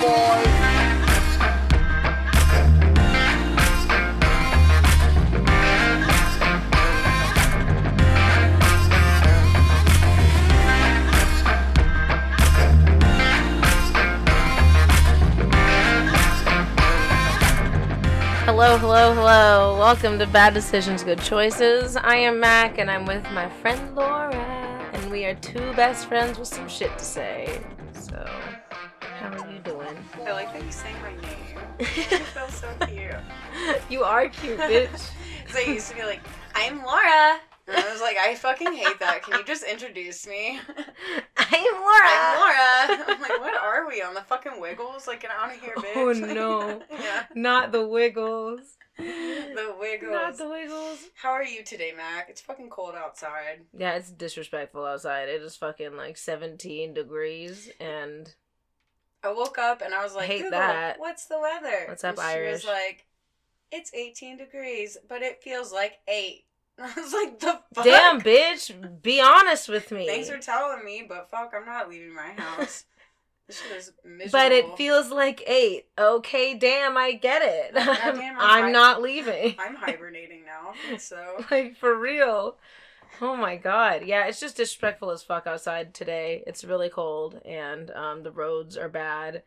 Hello, hello, hello. Welcome to Bad Decisions, Good Choices. I am Mac and I'm with my friend Laura, and we are two best friends with some shit to say. So, I like that you sang my name. I feel so cute. you are cute, bitch. So I used to be like, I'm Laura. And I was like, I fucking hate that. Can you just introduce me? I am Laura. I'm Laura. I'm like, what are we on the fucking Wiggles? Like, get out of here, oh, bitch. Oh, no. yeah. Not the Wiggles. The Wiggles. Not the Wiggles. How are you today, Mac? It's fucking cold outside. Yeah, it's disrespectful outside. It is fucking like 17 degrees and I woke up and I was like, Hate Google, that. what's the weather? What's up, and she Irish? was like, it's 18 degrees, but it feels like 8. I was like, the fuck? damn bitch, be honest with me. Thanks for telling me, but fuck, I'm not leaving my house. this shit is miserable. But it feels like eight. Okay, damn, I get it. I'm, I'm I'm hi- not leaving. I'm hibernating now, so like for real. Oh my god. Yeah, it's just disrespectful as fuck outside today. It's really cold and um the roads are bad.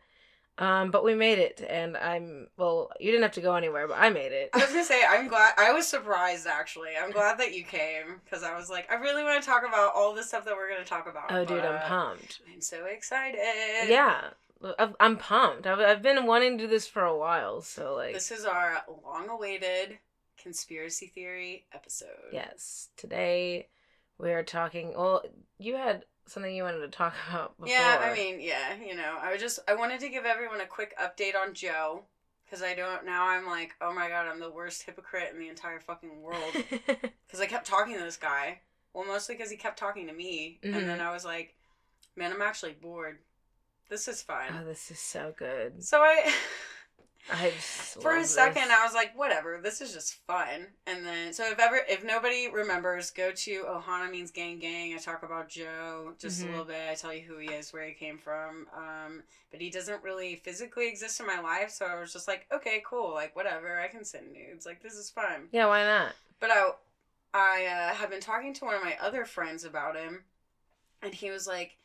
Um but we made it and I'm well, you didn't have to go anywhere, but I made it. I was gonna say I'm glad. I was surprised actually. I'm glad that you came because I was like, I really want to talk about all the stuff that we're gonna talk about. Oh dude, I'm pumped. I'm so excited. Yeah. I've- I'm pumped. I've, I've been wanting to do this for a while, so like This is our long-awaited conspiracy theory episode. Yes. Today we are talking. Well, you had something you wanted to talk about before. Yeah, I mean, yeah, you know, I was just I wanted to give everyone a quick update on Joe because I don't now I'm like, oh my god, I'm the worst hypocrite in the entire fucking world because I kept talking to this guy. Well, mostly because he kept talking to me, Mhm. and then I was like, man, I'm actually bored. This is fun. oh, this is so good. so I. For a second, this. I was like, "Whatever, this is just fun." And then, so if ever, if nobody remembers, go to Ohana means gang gang. I talk about Joe just Mhm. a little bit. I tell you who he is, where he came from. Um, but he doesn't really physically exist in my life, so I was just like, "Okay, cool, like whatever. I can send nudes. Like this is fun." Yeah, why not? But I, I uh, have been talking to one of my other friends about him, and he was like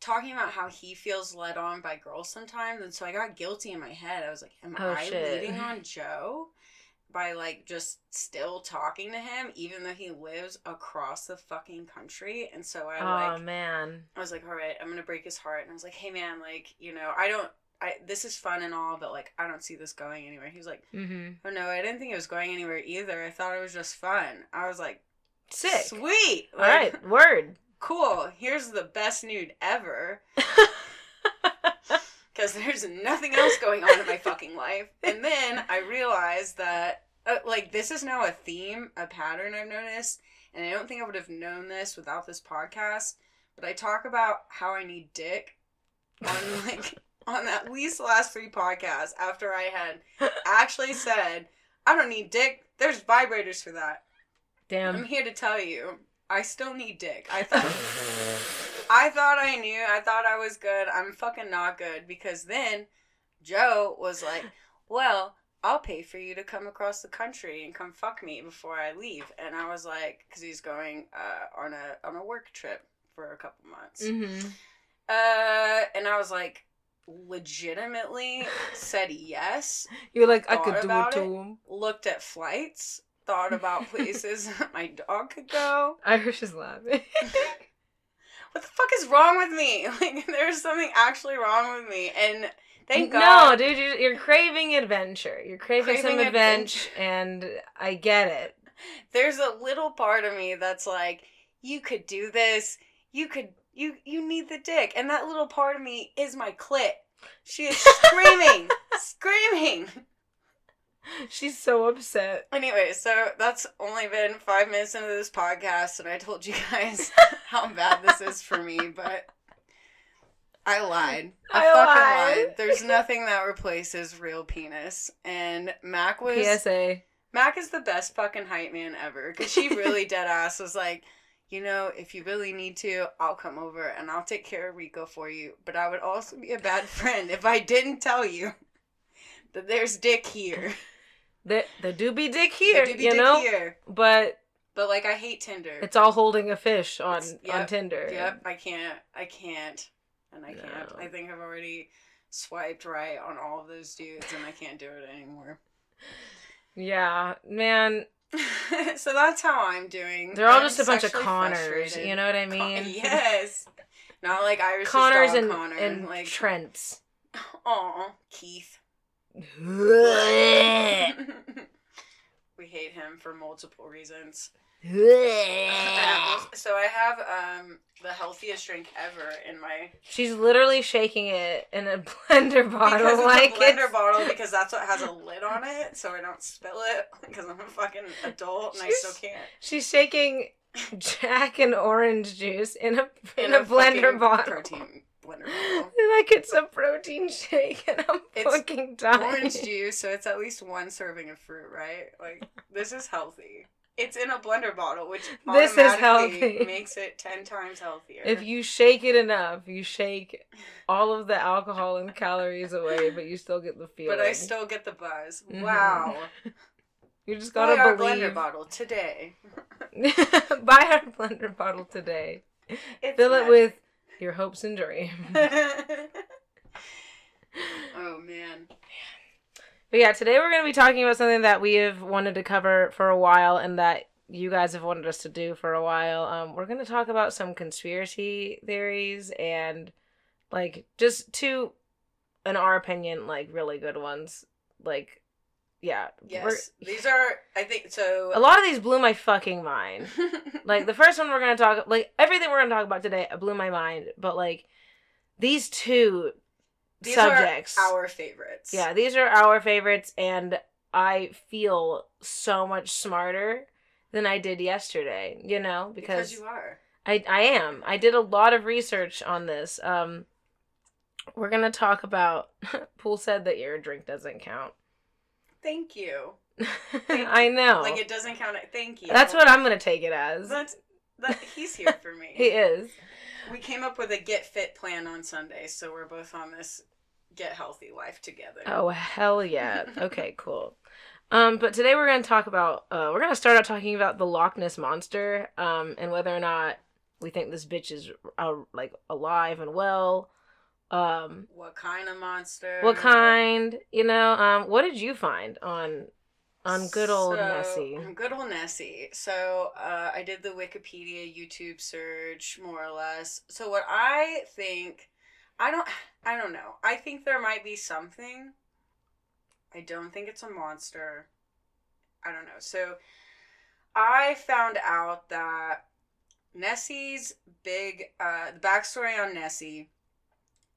talking about how he feels led on by girls sometimes, and so I got guilty in my head. I was like, "Am Oh, I shit. leading on Joe?" By like just still talking to him, even though he lives across the fucking country, and so I oh like Oh man. I was like, all right, I'm gonna break his heart. And I was like, hey man, like, you know, I don't, I this is fun and all, but like, I don't see this going anywhere. He was like, Mm-hmm. oh no, I didn't think it was going anywhere either. I thought it was just fun. I was like, Sick. sweet, All right, word. Cool. Here's the best nude ever. Because there's nothing else going on in my fucking life. And then I realized that, uh, like, this is now a theme, a pattern I've noticed. And I don't think I would have known this without this podcast. But I talk about how I need dick on, like, on at least the last three podcasts after I had actually said, I don't need dick. There's vibrators for that. Damn. I'm here to tell you, I still need dick. I thought. I thought I knew. I thought I was good. I'm fucking not good because then Joe was like, "Well, I'll pay for you to come across the country and come fuck me before I leave." And I was like, because he's going uh, on a on a work trip for a couple months. Mm-hmm. Uh, and I was like, legitimately said yes. You're like, I could do it to him. Looked at flights. Thought about places my dog could go. Irish is laughing. what the fuck is wrong with me? Like, there's something actually wrong with me. And thank God. No, dude, you're, you're craving adventure. You're craving, some Craving adventure, and I get it. There's a little part of me that's like, you could do this. You could, you, you need the dick. And that little part of me is my clit. She is screaming, screaming. She's so upset. Anyway, so that's only been five minutes into this podcast, and I told you guys how bad this is for me, but I lied. I, I fucking lied. lied. There's nothing that replaces real penis. And Mac was PSA. Mac is the best fucking hype man ever because she really dead ass was like, you know, if you really need to, I'll come over and I'll take care of Rico for you. But I would also be a bad friend if I didn't tell you that there's dick here. There, there do be dick here, There do be you dick know. here. But But like, I hate Tinder. it's all holding a fish on It's- on Tinder. Yep, I can't. I can't. And I can't. I think I've already swiped right on all of those dudes and I can't do it anymore. Yeah, man. so that's how I'm doing. They're all I'm just a bunch of Connors. frustrated. You know what I Con- mean? yes. Not like Irish Connors and, Connor. and like, Trents. aw, Keith. We hate him for multiple reasons. So I have um the healthiest drink ever in my She's literally shaking it in a blender bottle because like a blender it's- bottle because that's what has a lid on it, so I don't spill it because I'm a fucking adult and I still can't. She's shaking Jack and orange juice in a in, In a, blender bottle. protein bottle. like it's a protein shake, and I'm It's fucking dying. Orange juice, so it's at least one serving of fruit, right? Like this is healthy. It's in a blender bottle, which This is healthy. makes it ten times healthier. If you shake it enough, you shake all of the alcohol and calories away, but you still get the feeling. but I still get the buzz. Mhm. Wow. You just gotta our believe. blender bottle today. Buy our blender bottle today. It's Fill it with your hopes and dreams. oh man. But yeah, today we're going to be talking about something that we have wanted to cover for a while and that you guys have wanted us to do for a while. Um, we're going to talk about some conspiracy theories and, like, just two, in our opinion, like, really good ones. Like, yeah. Yes. These are I think so a lot of these blew my fucking mind. Like, the first one we're going to talk, like, everything we're going to talk about today blew my mind. But, like, these two These subjects. are our favorites. Yeah, these are our favorites, and I feel so much smarter than I did yesterday. You know, Because, because, you are. I I am. I did a lot of research on this. Um, we're gonna talk about. Pool said that your drink doesn't count. Thank you. I know. Like it doesn't count. Thank you. That's what I'm gonna take it as. That's that. He's here for me. he is. We came up with a get fit plan on Sunday, so we're both on this get healthy life together. Oh hell yeah. Okay, cool. Um, but today we're gonna talk about uh we're gonna start out talking about the Loch Ness monster, um, and whether or not we think this bitch is uh, like alive and well. Um What kind of monster? what kind, you know, um what did you find on on good old So, Nessie? Good old Nessie. So uh, I did the Wikipedia YouTube search more or less. So what I think, I don't, I don't know. I think there might be something. I don't think it's a monster. I don't know. So I found out that Nessie's big, uh, the backstory on Nessie.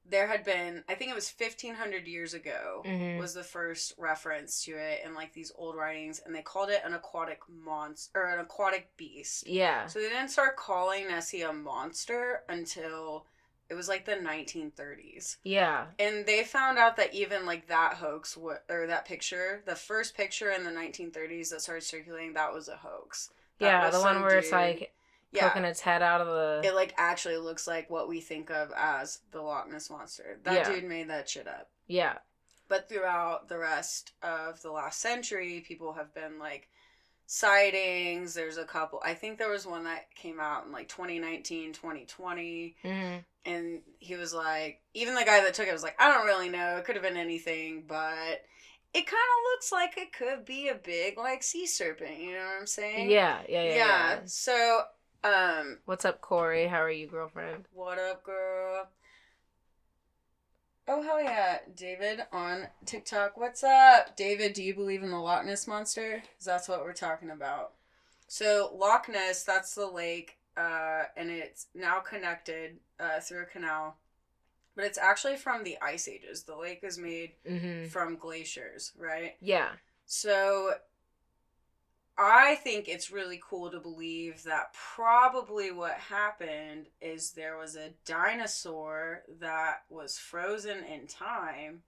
There had been, I think it was fifteen hundred years ago Mhm. was the first reference to it in like these old writings, and they called it an aquatic monster or an aquatic beast. Yeah. So they didn't start calling Nessie a monster until it was like the 1930s, Yeah. and they found out that even like that hoax wa- or that picture, the first picture in the 1930s that started circulating, that was a hoax. That Yeah, the one where it's like yeah, poking its head out of the it like actually looks like what we think of as the Loch Ness monster. That Yeah. dude made that shit up. Yeah. But throughout the rest of the last century, people have been like sightings. There's a couple. I think there was one that came out in like 2019, 2020. hmm And he was like, even the guy that took it was like, I don't really know. It could have been anything, but it kind of looks like it could be a big like sea serpent. You know what I'm saying? Yeah, yeah, yeah, Yeah. yeah. So, um, What's up, Corey? How are you, girlfriend? what up, girl? Oh, hell yeah. David on TikTok. What's up? David, do you believe in the Loch Ness Monster? 'Cause that's what we're talking about. So, Loch Ness, that's the lake, uh, and it's now connected uh, through a canal. But it's actually from the ice ages. The lake is made Mm-hmm. from glaciers, right? Yeah. So I think it's really cool to believe that probably what happened is there was a dinosaur that was frozen in time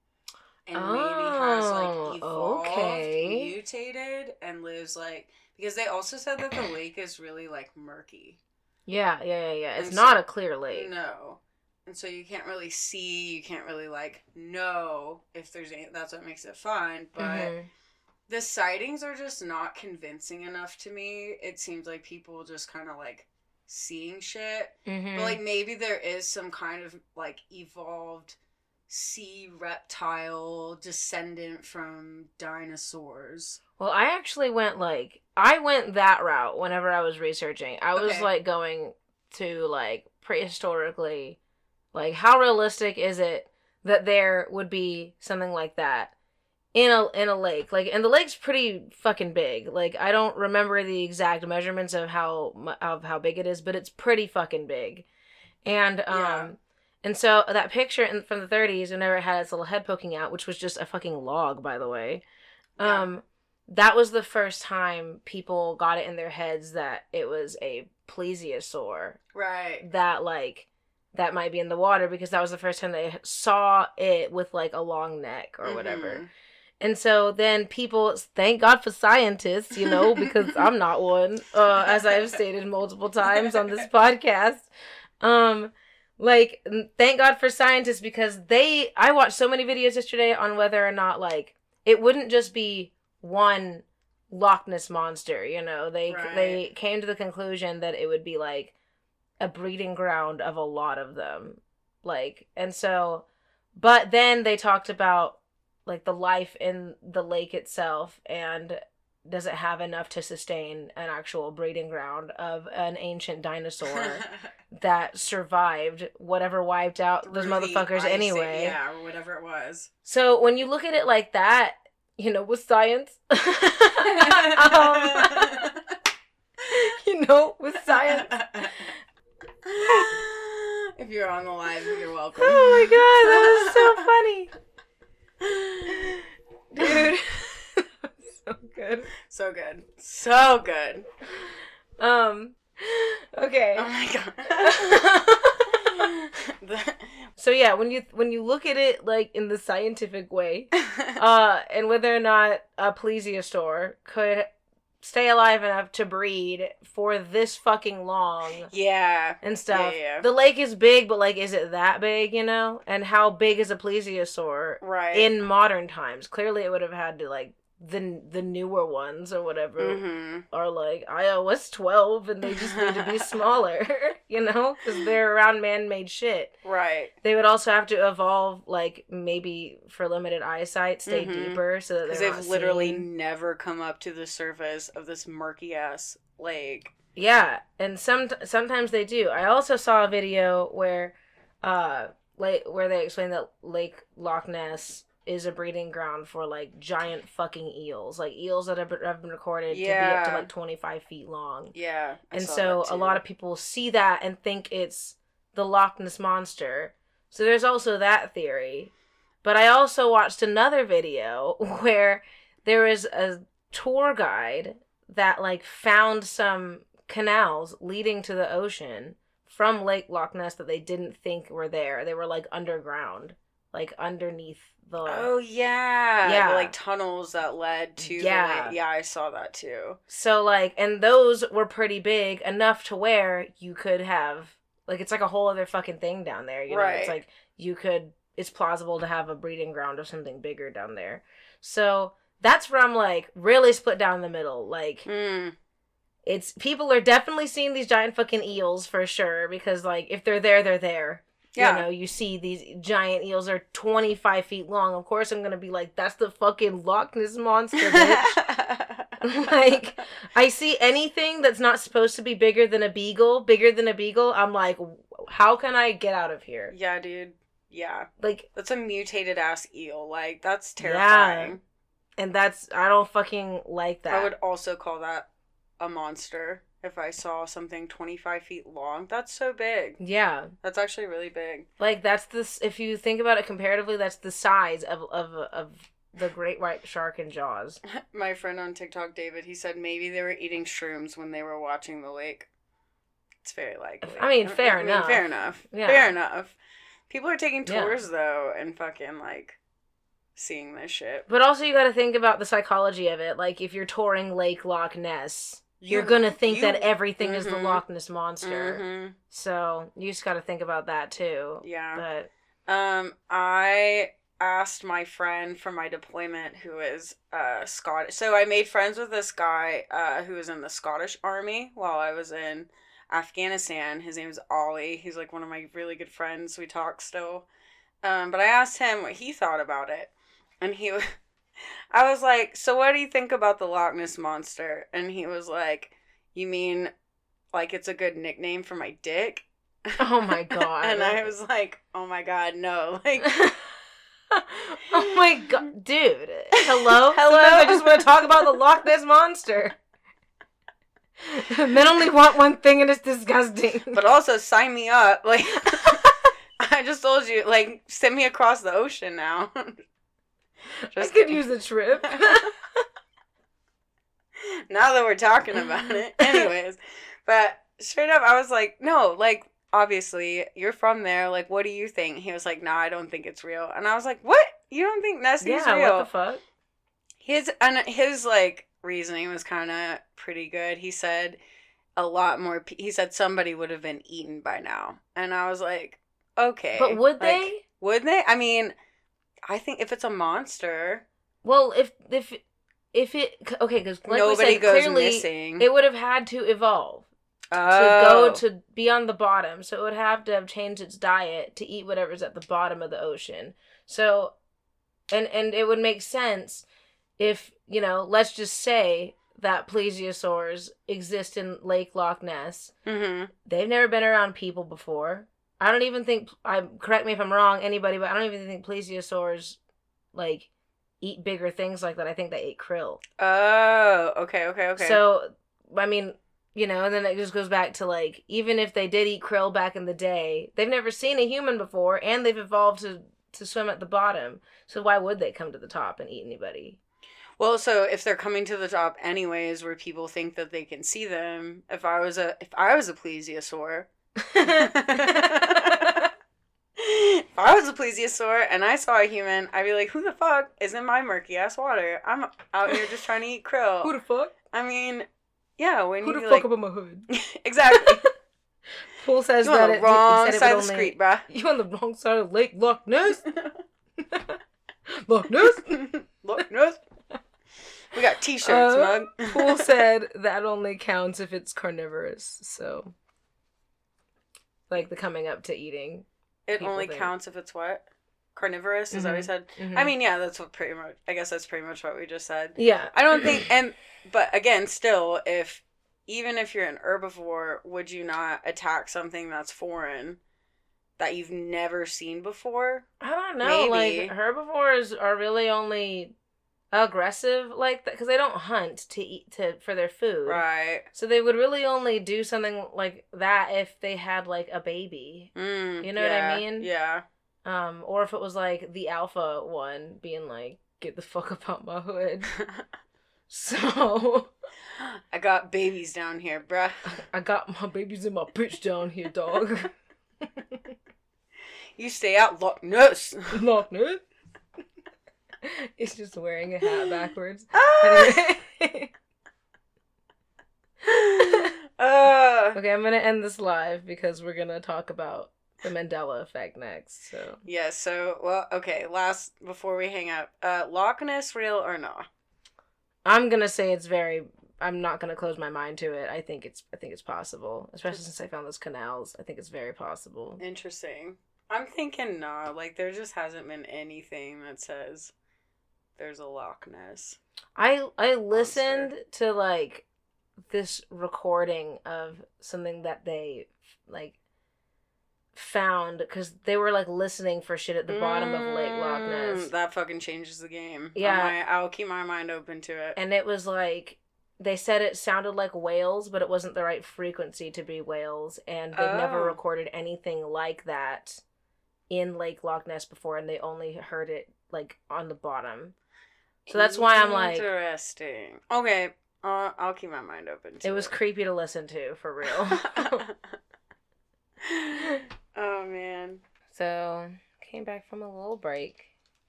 and maybe has Oh, like evolved, okay. mutated, and lives like because they also said that the lake is really like murky. Yeah, yeah, yeah, yeah. It's And so- not a clear lake. No. And so you can't really see, you can't really like know if there's any that's what makes it fun. But Mhm. The sightings are just not convincing enough to me. It seems like people just kind of like seeing shit. Mhm. But like maybe there is some kind of like evolved sea reptile descendant from dinosaurs. Well, I actually went like I went that route whenever I was researching. I was Okay. like going to like prehistorically like how realistic is it that there would be something like that in a in a lake. Like and the lake's pretty fucking big. Like I don't remember the exact measurements of how of how big it is, but it's pretty fucking big. And um Yeah. and so that picture in, from the 30s whenever it had its little head poking out, which was just a fucking log by the way. Yeah. Um that was the first time people got it in their heads that it was a plesiosaur Right. that like that might be in the water because that was the first time they saw it with like a long neck or whatever. And so then people thank God for scientists, you know, because I'm not one, uh, as I've stated multiple times on this podcast. Um like thank God for scientists because they I watched so many videos yesterday on whether or not like it wouldn't just be one Loch Ness monster, you know. They they came to the conclusion that it would be like a breeding ground of a lot of them. Like and so but then they talked about like the life in the lake itself and does it have enough to sustain an actual breeding ground of an ancient dinosaur that survived whatever wiped out those motherfuckers anyway. Yeah, or whatever it was. So when you look at it like that, you know, with science, um, you know, with science. if you're on the live, you're welcome. Oh my god, that was so funny, dude. so good. So good. So good. Um. Okay. Oh my god. So yeah, when you when you look at it like in the scientific way, uh, and whether or not a plesiosaur could stay alive enough to breed for this fucking long yeah. and stuff. Yeah, yeah. The lake is big, but like, is it that big? You know, and how big is a plesiosaur Right. in modern times? Clearly, it would have had to like the the newer ones or whatever hmm are like iOS twelve, and they just need to be smaller. you know, because they're around man-made shit. Right. They would also have to evolve, like maybe for limited eyesight, stay Mhm. deeper so that they've literally seen. never come up to the surface of this murky ass lake. Yeah, and some sometimes they do. I also saw a video where, uh, like where they explain that Lake Loch Ness is a breeding ground for like giant fucking eels, like eels that have been, have been recorded to be up to like twenty five feet long. Yeah. I and so a lot of people see that and think it's the Loch Ness monster. So there's also that theory. But I also watched another video where there is a tour guide that like found some canals leading to the ocean from Lake Loch Ness that they didn't think were there. They were like underground, like underneath the Oh yeah, Yeah. the, like tunnels that led to Yeah. the. Yeah, I saw that too. So like, and those were pretty big enough to where you could have like it's like a whole other fucking thing down there. You know, it's like you could. It's plausible to have a breeding ground of something bigger down there. So that's where I'm like really split down the middle. Like Mm. it's people are definitely seeing these giant fucking eels for sure because like if they're there, they're there. Yeah. You know, you see these giant eels are 25 feet long. Of course, I'm gonna be like, that's the fucking Loch Ness monster, bitch. like I see anything that's not supposed to be bigger than a beagle, bigger than a beagle, I'm like, how can I get out of here? yeah, dude. Yeah, Like, that's a mutated ass eel. Like that's terrifying. Yeah. and that's I don't fucking like that. I would also call that a monster if I saw something 25 feet long. That's so big. yeah, That's actually really big. like that's this. If you think about it comparatively, that's the size of of of the great white shark in Jaws. My friend on TikTok, David, he said maybe they were eating shrooms when they were watching the lake. It's very likely. I mean, fair enough. Fair enough. Yeah. Fair enough. People are taking Yeah. tours though and fucking like seeing this shit. But also, you got to think about the psychology of it. Like, if you're touring Lake Loch Ness, you're You- gonna think you- that everything is the Mhm. Loch Ness monster. Mhm. So you just got to think about that too. Yeah. But Um, I asked my friend from my deployment who is uh Scottish. So I made friends with this guy uh who was in the Scottish army while I was in Afghanistan. His name is Ollie. He's like one of my really good friends. We talk still. Um, but I asked him what he thought about it. And he I was like, "So what do you think about the Loch Ness monster?" And he was like, "You mean like it's a good nickname for my dick?" oh my god. and I was like, "Oh my god, no!" Like, oh my god, dude. Hello? Hello? Sometimes I just want to talk about the Loch Ness monster. Men only want one thing and it's disgusting. but also sign me up. Like, I just told you, like, send me across the ocean now. I just could kidding. use a trip. now that we're talking about it, anyways. But straight up, I was like, no, like. Obviously, you're from there. Like, what do you think? He was like, "No, I don't think it's real." And I was like, "What? You don't think Nessie's yeah, real?" what the fuck? his and his like reasoning was kind of pretty good. He said a lot more. pe- He said somebody would have been eaten by now, and I was like, okay, But would Like, they? Would they? I mean, I think if it's a monster, Well, if if if it okay, because like nobody said, goes clearly missing. it would have had to evolve to oh, go to be on the bottom. So it would have to have changed its diet to eat whatever's at the bottom of the ocean. So, and and it would make sense if you know, let's just say that plesiosaurs exist in Lake Loch Ness. hmm They've never been around people before. I don't even think I correct me if I'm wrong, anybody, but I don't even think plesiosaurs like eat bigger things like that. I think they ate krill. Oh, okay, okay, okay. So, I mean, you know, and then it just goes back to like, even if they did eat krill back in the day, they've never seen a human before, and they've evolved to to swim at the bottom. So why would they come to the top and eat anybody? well, so if they're coming to the top anyways, where people think that they can see them, if I was a if I was a plesiosaur, if I was a plesiosaur and I saw a human, I'd be like, "Who the fuck is in my murky ass water? I'm out here just trying to eat krill." Who the fuck? I mean, yeah, when Who you the like fuck up in my hood? exactly, Pool says you that on the it, wrong it side of the street, bruh. You on the wrong side of Lake Loch Ness? Loch Ness? Look, no. We got T-shirts, Uh, mug. Pool said that only counts if it's carnivorous. So, like the coming up to eating. it only think. counts if it's what carnivorous. Is he Mhm. said? Mhm. I mean, yeah, that's what pretty much. I guess that's pretty much what we just said. yeah. I don't think, and but again, still, if even if you're an herbivore, would you not attack something that's foreign that you've never seen before? I don't know. Maybe. Like herbivores are really only aggressive like that because they don't hunt to eat to for their food. Right. So they would really only do something like that if they had like a baby. Mm, You know what I mean? Yeah. Um, or if it was like the alpha one being like, "Get the fuck up out my hood." So I got babies down here, bruh. I got my babies in my bitch down here, dog. You stay out, Loch Ness. Loch Ness. It's just wearing a hat backwards. Ah! Anyway. uh, okay, I'm gonna end this live because we're gonna talk about the Mandela effect next. So yeah, so, well, okay, last, before we hang up, uh, Loch Ness real or no? I'm gonna say it's very. I'm not gonna close my mind to it. I think it's. I think it's possible, especially since I found those canals. I think it's very possible. Interesting. I'm thinking nah, like, there just hasn't been anything that says there's a Loch Ness. I I listened to like this recording of something that they like found because they were like listening for shit at the bottom of Lake Loch Ness. Mm, That fucking changes the game. Yeah. I, I'll keep my mind open to it. and it was like they said it sounded like whales but it wasn't the right frequency to be whales and they've never Oh. recorded anything like that in lake loch ness before and they only heard it like on the bottom so that's why i'm like Interesting. Okay, uh, I'll keep my mind open it was creepy to listen to for real oh man. so came back from a little break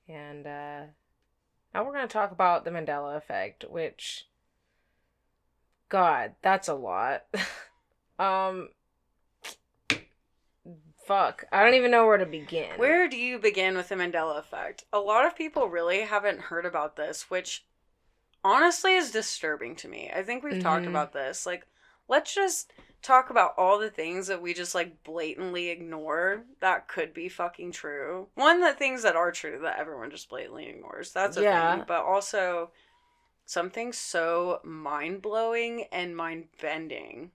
and uh now we're going to talk about the mandela effect which God, that's a lot. um, fuck, I don't even know where to begin. Where do you begin with the Mandela effect? A lot of people really haven't heard about this, which honestly is disturbing to me. I think we've talked Mhm. about this. Like, let's just talk about all the things that we just like blatantly ignore that could be fucking true. One, the things that are true that everyone just blatantly ignores. That's a Yeah. thing. But also something so mind blowing and mind bending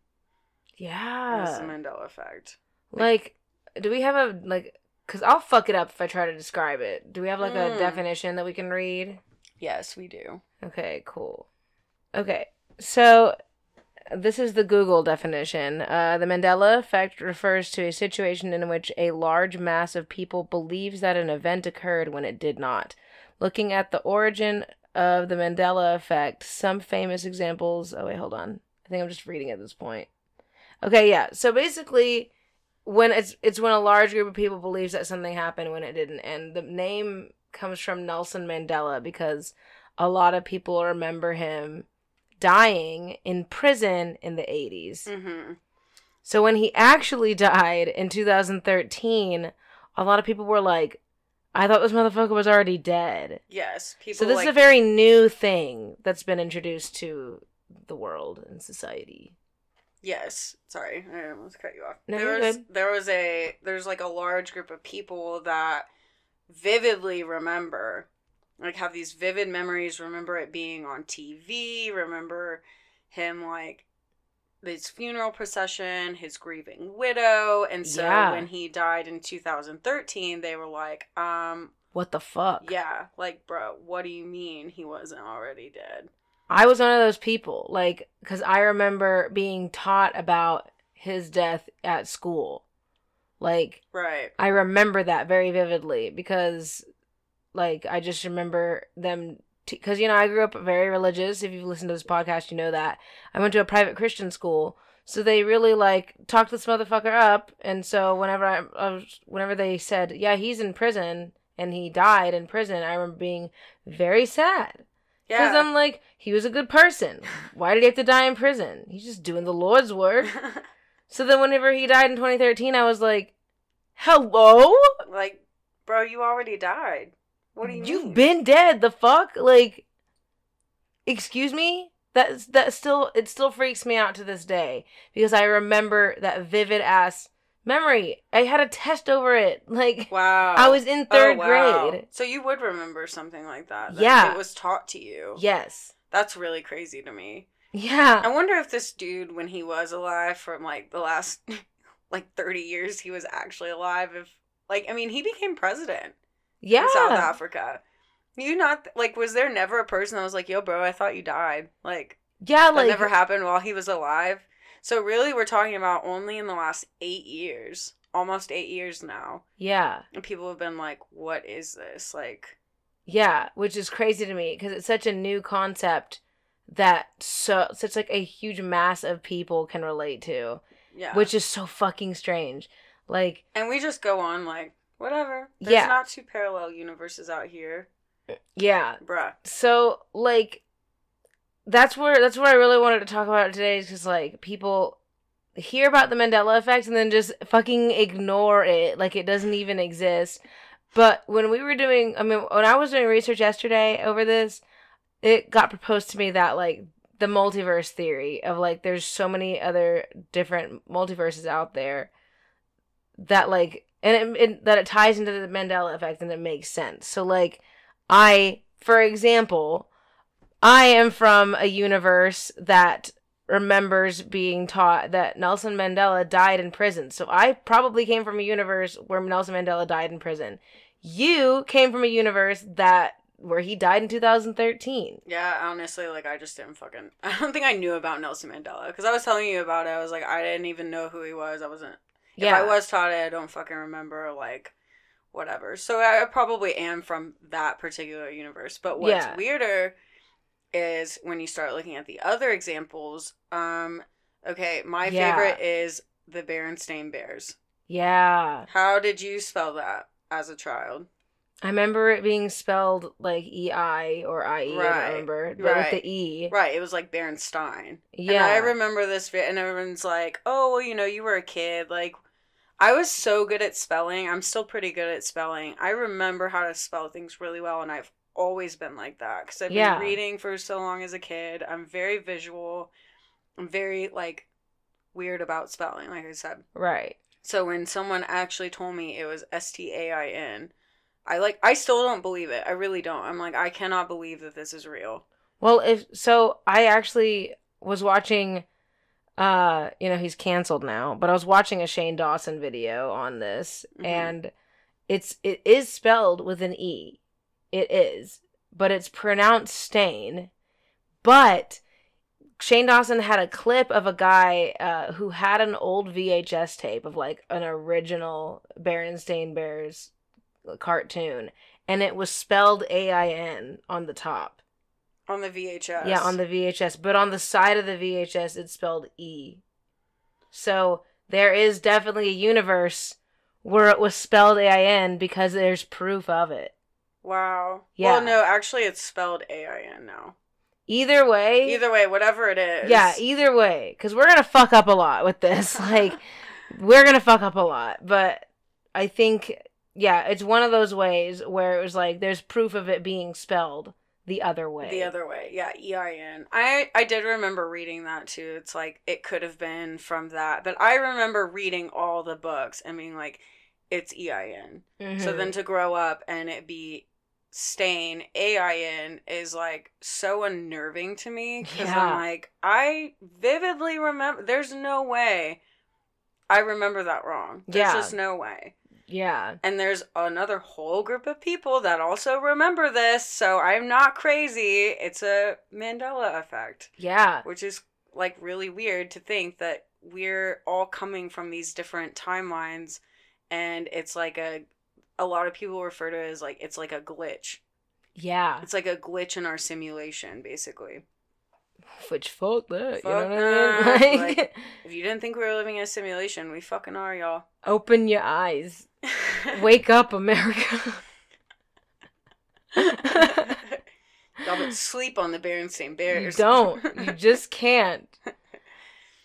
is Yeah, the Mandela effect. like, do we have a like? Cause I'll fuck it up if I try to describe it. Do we have like a Mm. definition that we can read? Yes, we do. Okay, cool. Okay, so this is the Google definition. Uh, the Mandela effect refers to a situation in which a large mass of people believes that an event occurred when it did not. Looking at the origin of the Mandela effect, some famous examples. Oh, wait, hold on. I think I'm just reading at this point. Okay, yeah. So basically, when it's it's when a large group of people believes that something happened when it didn't, and the name comes from Nelson Mandela because a lot of people remember him dying in prison in the 80s. Mm-hmm. So when he actually died in 2013, a lot of people were like, I thought this motherfucker was already dead. Yes, people. So this like, is a very new thing that's been introduced to the world and society. Yes. Sorry, I almost cut you off. No, there was good. there was a there's like a large group of people that vividly remember like have these vivid memories, remember it being on TV, remember him like his funeral procession, his grieving widow, and so Yeah. when he died in 2013, they were like, um, What the fuck? yeah, like bro, what do you mean he wasn't already dead? I was one of those people, like, because I remember being taught about his death at school. Like, Right. I remember that very vividly because, like, I just remember them. Because, you know, I grew up very religious. If you've listened to this podcast, you know that. I went to a private Christian school. So they really, like, talked this motherfucker up. And so whenever I, I was, whenever they said, yeah, he's in prison and he died in prison, I remember being very sad. Because I'm like, he was a good person. Why did he have to die in prison? He's just doing the Lord's work. so then, whenever he died in 2013, I was like, hello? like, bro, you already died. What do you You've mean? been dead. The fuck? Like, excuse me? That's that still it still freaks me out to this day because I remember that vivid ass memory. I had a test over it. Like Wow. I was in Oh, third wow. grade. So you would remember something like that. that Yeah. It was taught to you. Yes. That's really crazy to me. Yeah. I wonder if this dude, when he was alive from like the last like 30 years, he was actually alive. If, like, I mean, he became president Yeah. in South Africa. You not, like, was there never a person that was like, yo, bro, I thought you died? Like, Yeah, like never happened while he was alive. So really, we're talking about only in the last eight years, almost eight years now, yeah. and people have been like, "What is this?" Like, Yeah, which is crazy to me because it's such a new concept that so such like a huge mass of people can relate to, yeah, which is so fucking strange. Like, and we just go on like, whatever. There's Yeah. not two parallel universes out here, yeah. bruh. So like that's where that's what I really wanted to talk about today is cuz like people hear about the Mandela effect and then just fucking ignore it like it doesn't even exist. But when we were doing I mean when I was doing research yesterday over this, it got proposed to me that like the multiverse theory of like there's so many other different multiverses out there that like and it, it, that it ties into the Mandela effect and it makes sense. So like I for example, I am from a universe that remembers being taught that Nelson Mandela died in prison. So I probably came from a universe where Nelson Mandela died in prison. You came from a universe that where he died in 2013. Yeah, honestly, like I just didn't fucking. I don't think I knew about Nelson Mandela because I was telling you about it. I was like, I didn't even know who he was. I wasn't. Yeah. If. I was taught it, I don't fucking remember. Like, whatever. So I probably am from that particular universe. But what's Yeah. weirder is when you start looking at the other examples. Um, okay, my Yeah. favorite is the Berenstain Bears. Yeah. How did you spell that as a child? I remember it being spelled like E I or I E. I Right, don't remember, but right. with the E. Right, it was like Berenstein. Yeah, And I remember this, and everyone's like, "Oh, well, you know, you were a kid." Like, I was so good at spelling. I'm still pretty good at spelling. I remember how to spell things really well, and I've always been like that because I've Yeah. been reading for so long as a kid. I'm very visual. I'm very like weird about spelling, like I said. right. So when someone actually told me it was S T A I N, I like I still don't believe it. I really don't. I'm like I cannot believe that this is real. Well, if so, I actually was watching. Uh, you know he's canceled now, but I was watching a Shane Dawson video on this, Mhm. and it's it is spelled with an e, it is, but it's pronounced stain. But Shane Dawson had a clip of a guy uh, who had an old VHS tape of like an original Berenstain Bears cartoon, and it was spelled A I N on the top. On the VHS. Yeah, on the VHS, but on the side of the VHS, it's spelled E. So there is definitely a universe where it was spelled A I N because there's proof of it. Wow. Yeah. Well, no, actually, it's spelled A I N now. Either way, Either way, whatever it is. yeah, either way, because we're gonna fuck up a lot with this. Like, we're gonna fuck up a lot, but I think, yeah, it's one of those ways where it was like there's proof of it being spelled the other way. The other way, yeah, E I N. I I did remember reading that too. It's like it could have been from that, but I remember reading all the books and being like, it's E I N. So Mhm. then to grow up and it be stain A I N is like so unnerving to me because Yeah. I'm like I vividly remember. There's no way I remember that wrong. There's Yeah. just no way. yeah, And there's another whole group of people that also remember this, so I'm not crazy. It's a Mandela effect, yeah, which is like really weird to think that we're all coming from these different timelines and it's like a a lot of people refer to it as like it's like a glitch. yeah. It's like a glitch in our simulation basically. Which fuck that, Fuck you know what I mean? like- Like, If you didn't think we were living in a simulation, we fucking are, y'all. open your eyes, wake up, America. Y'all but sleep on the Berenstain you Bears. don't. You just can't.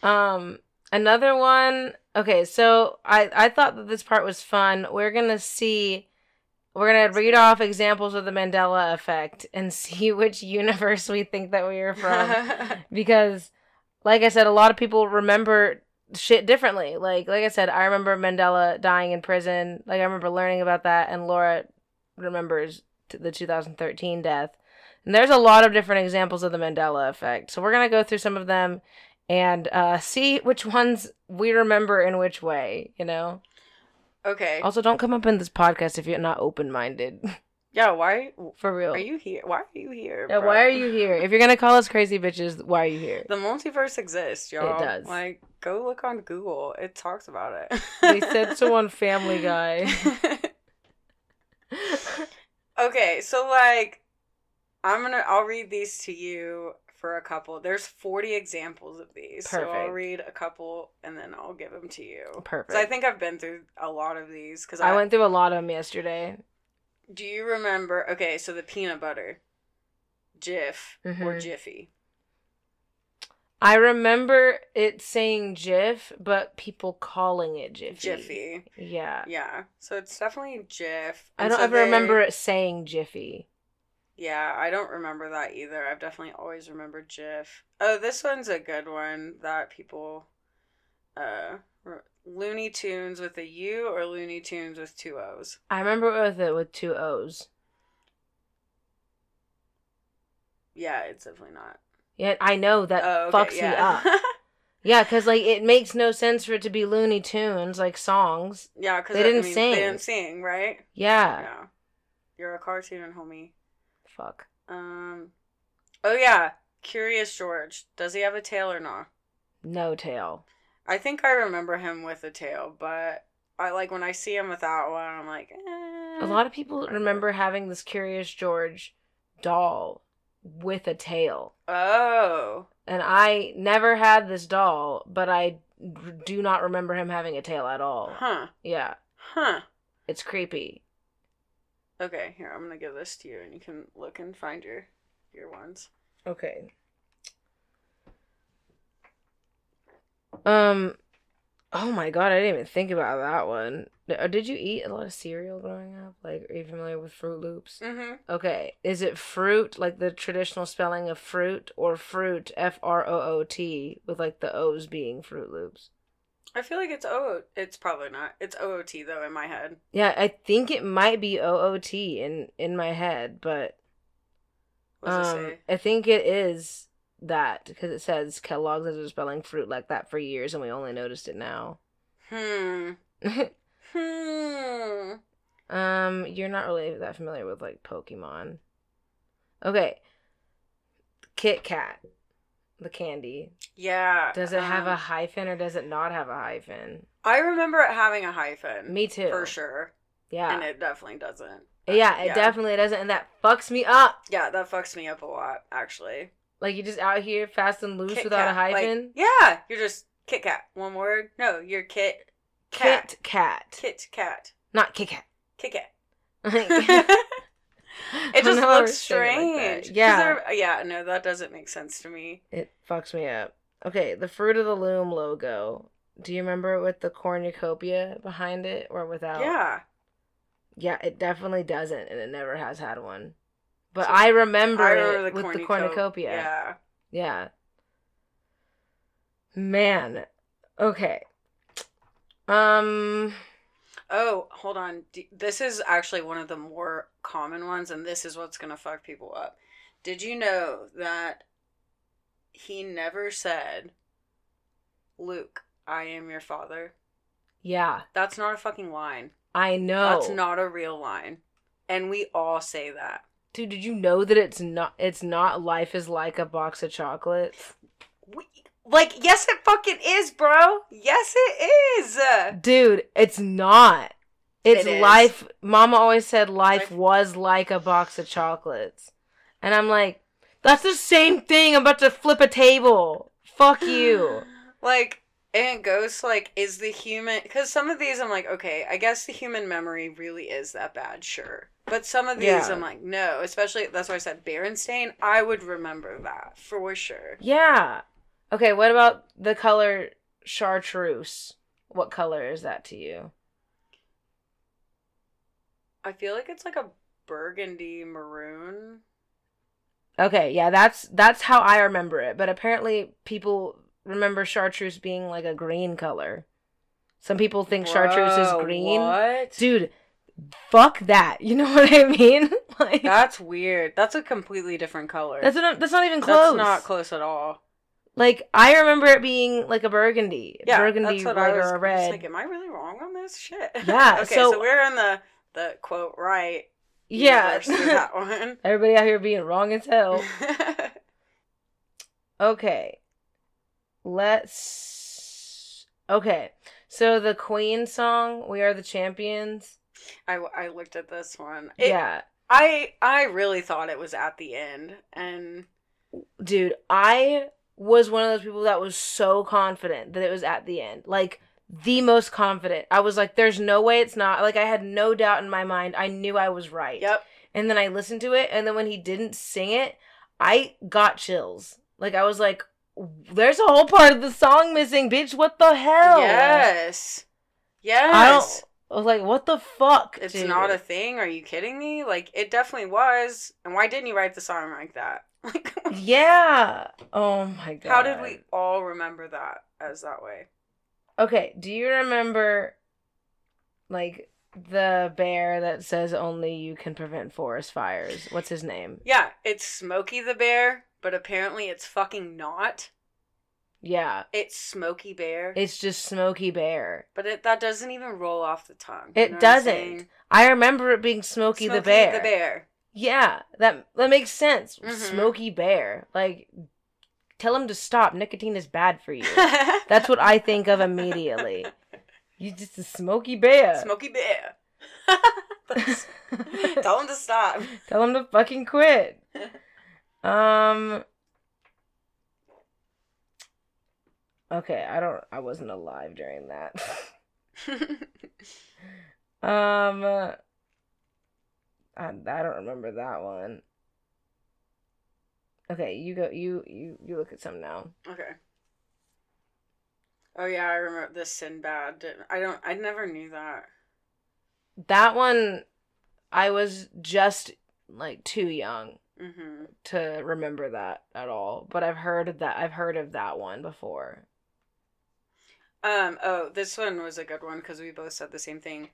Um, another one. Okay, so I I thought that this part was fun. We're gonna see. We're gonna read off examples of the Mandela effect and see which universe we think that we are from. because like i said a lot of people remember shit differently like like i said i remember mandela dying in prison like i remember learning about that and laura remembers the 2013 death and there's a lot of different examples of the mandela effect so we're going to go through some of them and uh, see which ones we remember in which way you know okay. also don't come up in this podcast if you're not open-minded Yeah, why for real are you here? Why are you here? yeah, bro? why are you here if you're gonna call us crazy bitches why are you here The multiverse exists, y'all. It does. Like, go look on Google. It talks about it. they said so on family guy okay, so like, I'm gonna. I'll read these to you for a couple. There's 40 examples of these, so I'll read a couple and then I'll give them to you. Perfect. So I think I've been through a lot of these because I went through a lot of them yesterday. Do you remember? Okay, so the peanut butter, Jif or Mhm. Jiffy. I remember it saying Jif, but people calling it Jiffy. Jiffy. Yeah. Yeah. So it's definitely Jif. I don't so ever remember it saying Jiffy. Yeah, I don't remember that either. I've definitely always remembered Jif. Oh, this one's a good one that people uh re- Looney Tunes with a U or Looney Toons with two O's. I remember it with it with two O's. Yeah, it's definitely not. Yeah, I know that oh, okay, fucks me yeah. up. Yeah, because like it makes no sense for it to be Looney Tunes like songs. yeah, because They didn't I mean, sing. They didn't sing, right? Yeah. Yeah. You're a cartoon, homie. Fuck. Um. Oh yeah, Curious George. Does he have a tail or not? No tail. I think I remember him with a tail, but I like when I see him without one. I'm like, eh. A lot of people remember having this Curious George doll with a tail. Oh, And I never had this doll, but I do not remember him having a tail at all. huh, Yeah, huh. it's creepy. Okay, here I'm gonna give this to you, and you can look and find your your ones. Okay. Um. Oh my god, I didn't even think about that one. Uh, Did you eat a lot of cereal growing up? Like, are you familiar with Fruit Loops? Mm-hmm. Okay, is it fruit like the traditional spelling of fruit, or fruit F R O O T with like the O's being Froot Loops? I feel like it's O. It's probably not. It's OOT though in my head. Yeah, I think it might be O O T in in my head, but um, it say? I think it is that because it says Kellogg's has been spelling fruit like that for years, and we only noticed it now. Hmm. Hmm. um, you're not really that familiar with like Pokemon. Okay, Kit Kat, the candy. Yeah. Does it have a um, hyphen or does it not have a hyphen? I remember it having a hyphen. Me too. For sure. Yeah, And it definitely doesn't. yeah, it yeah. definitely doesn't, and that fucks me up. Yeah, that fucks me up a lot, actually. Like you're just out here fast and loose Kit without a Kat, like, hyphen. yeah, you're just Kit Kat. One word. No, you're Kit Kat. Kit Kat, Kit Kat. not Kit Kat. Kit Kat. it just looks strange. 'Cause yeah, yeah, no, that doesn't make sense to me. it fucks me up. Okay, the Fruit of the Loom logo. Do you remember it with the cornucopia behind it or without? Yeah. Yeah, it definitely doesn't, and it never has had one. But So, I remember, I it the with the cornucopia. Yeah. Yeah. Man. Okay. Um. Oh, hold on. This is actually one of the more common ones, and this is what's going to fuck people up. Did you know that he never said, Luke, I am your father? Yeah, That's not a fucking line. I know. That's not a real line. And we all say that. Dude, did you know that it's not? It's not. Life is like a box of chocolates. We, like, yes, it fucking is, bro. Yes, it is. Dude, it's not. It's It life. Mama always said life, Life- was like a box of chocolates, and I'm like, that's the same thing. I'm about to flip a table. Fuck you. like, and it goes like, is the human. Because some of these I'm like, okay, I guess the human memory really is that bad, sure. But some of these Yeah. I'm like, no. Especially, that's why I said Berenstain. I would remember that for sure. Yeah. Okay, what about the color chartreuse? What color is that to you? I feel like it's like a burgundy maroon. Okay, yeah, that's that's how I remember it. But apparently people remember chartreuse being like a green color. Some people think chartreuse is green. What? Dude, fuck that. You know what I mean? like That's weird. That's a completely different color. that's not that's not even close. That's not close at all. Like I remember it being like a burgundy. Yeah, burgundy that's what like, I was, or a I was red. like, am I really wrong on this shit? Yeah, okay, so- so, we're in the the quote right. yeah. that one. Everybody out here being wrong as hell. Okay. Let's. Okay. So the Queen song, We Are the Champions. I, I looked at this one. It- yeah. I I really thought it was at the end, and Dude, I was one of those people that was so confident that it was at the end. Like, the most confident. I was like, there's no way it's not. Like, I had no doubt in my mind. I knew I was right. yep, And then I listened to it, and then when he didn't sing it, I got chills. Like, I was like, there's a whole part of the song missing, bitch. What the hell? yes, yes. I don't. I was like, what the fuck? It's dude? not a thing. Are you kidding me? Like it definitely was. And why didn't you write the song like that? Like Yeah. Oh my god. how did we all remember that as that way? Okay. Do you remember, like, the bear that says only you can prevent forest fires? What's his name? Yeah, it's Smokey the Bear, but apparently it's fucking not. Yeah. It's Smokey Bear. It's just Smokey Bear. but it that doesn't even roll off the tongue. It know what I'm doesn't. I remember it being Smokey, the bear. the Bear. Yeah, that that makes sense. Mhm. Smokey Bear. Like, tell him to stop. Nicotine is bad for you. That's what I think of immediately. You just a Smoky Bear. Smoky Bear. Tell him to stop. Tell him to fucking quit. Um. Okay, I don't. I wasn't alive during that. um. I, I don't remember that one. Okay, you go. You you you look at some now. Okay. Oh yeah, I remember the Sinbad. I don't. I never knew that. That one, I was just like too young Mm-hmm. to remember that at all. But I've heard of that. I've heard of that one before. Um. Oh, this one was a good one because we both said the same thing.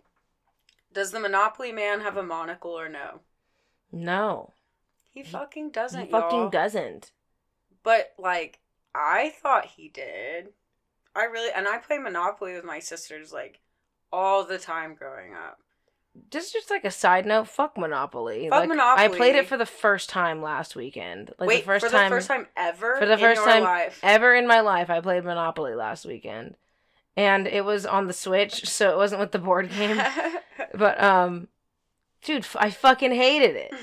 Does the Monopoly man have a monocle or no? No, He fucking doesn't. he fucking y'all. doesn't. But like, I thought he did. I really and I play Monopoly with my sisters like all the time growing up. Just just like a side note, fuck Monopoly. Fuck like, Monopoly. I played it for the first time last weekend. Like Wait, the first for time the first time ever for the first time life. ever in my life, I played Monopoly last weekend, and it was on the Switch, so it wasn't with the board game. but um, dude, I fucking hated it.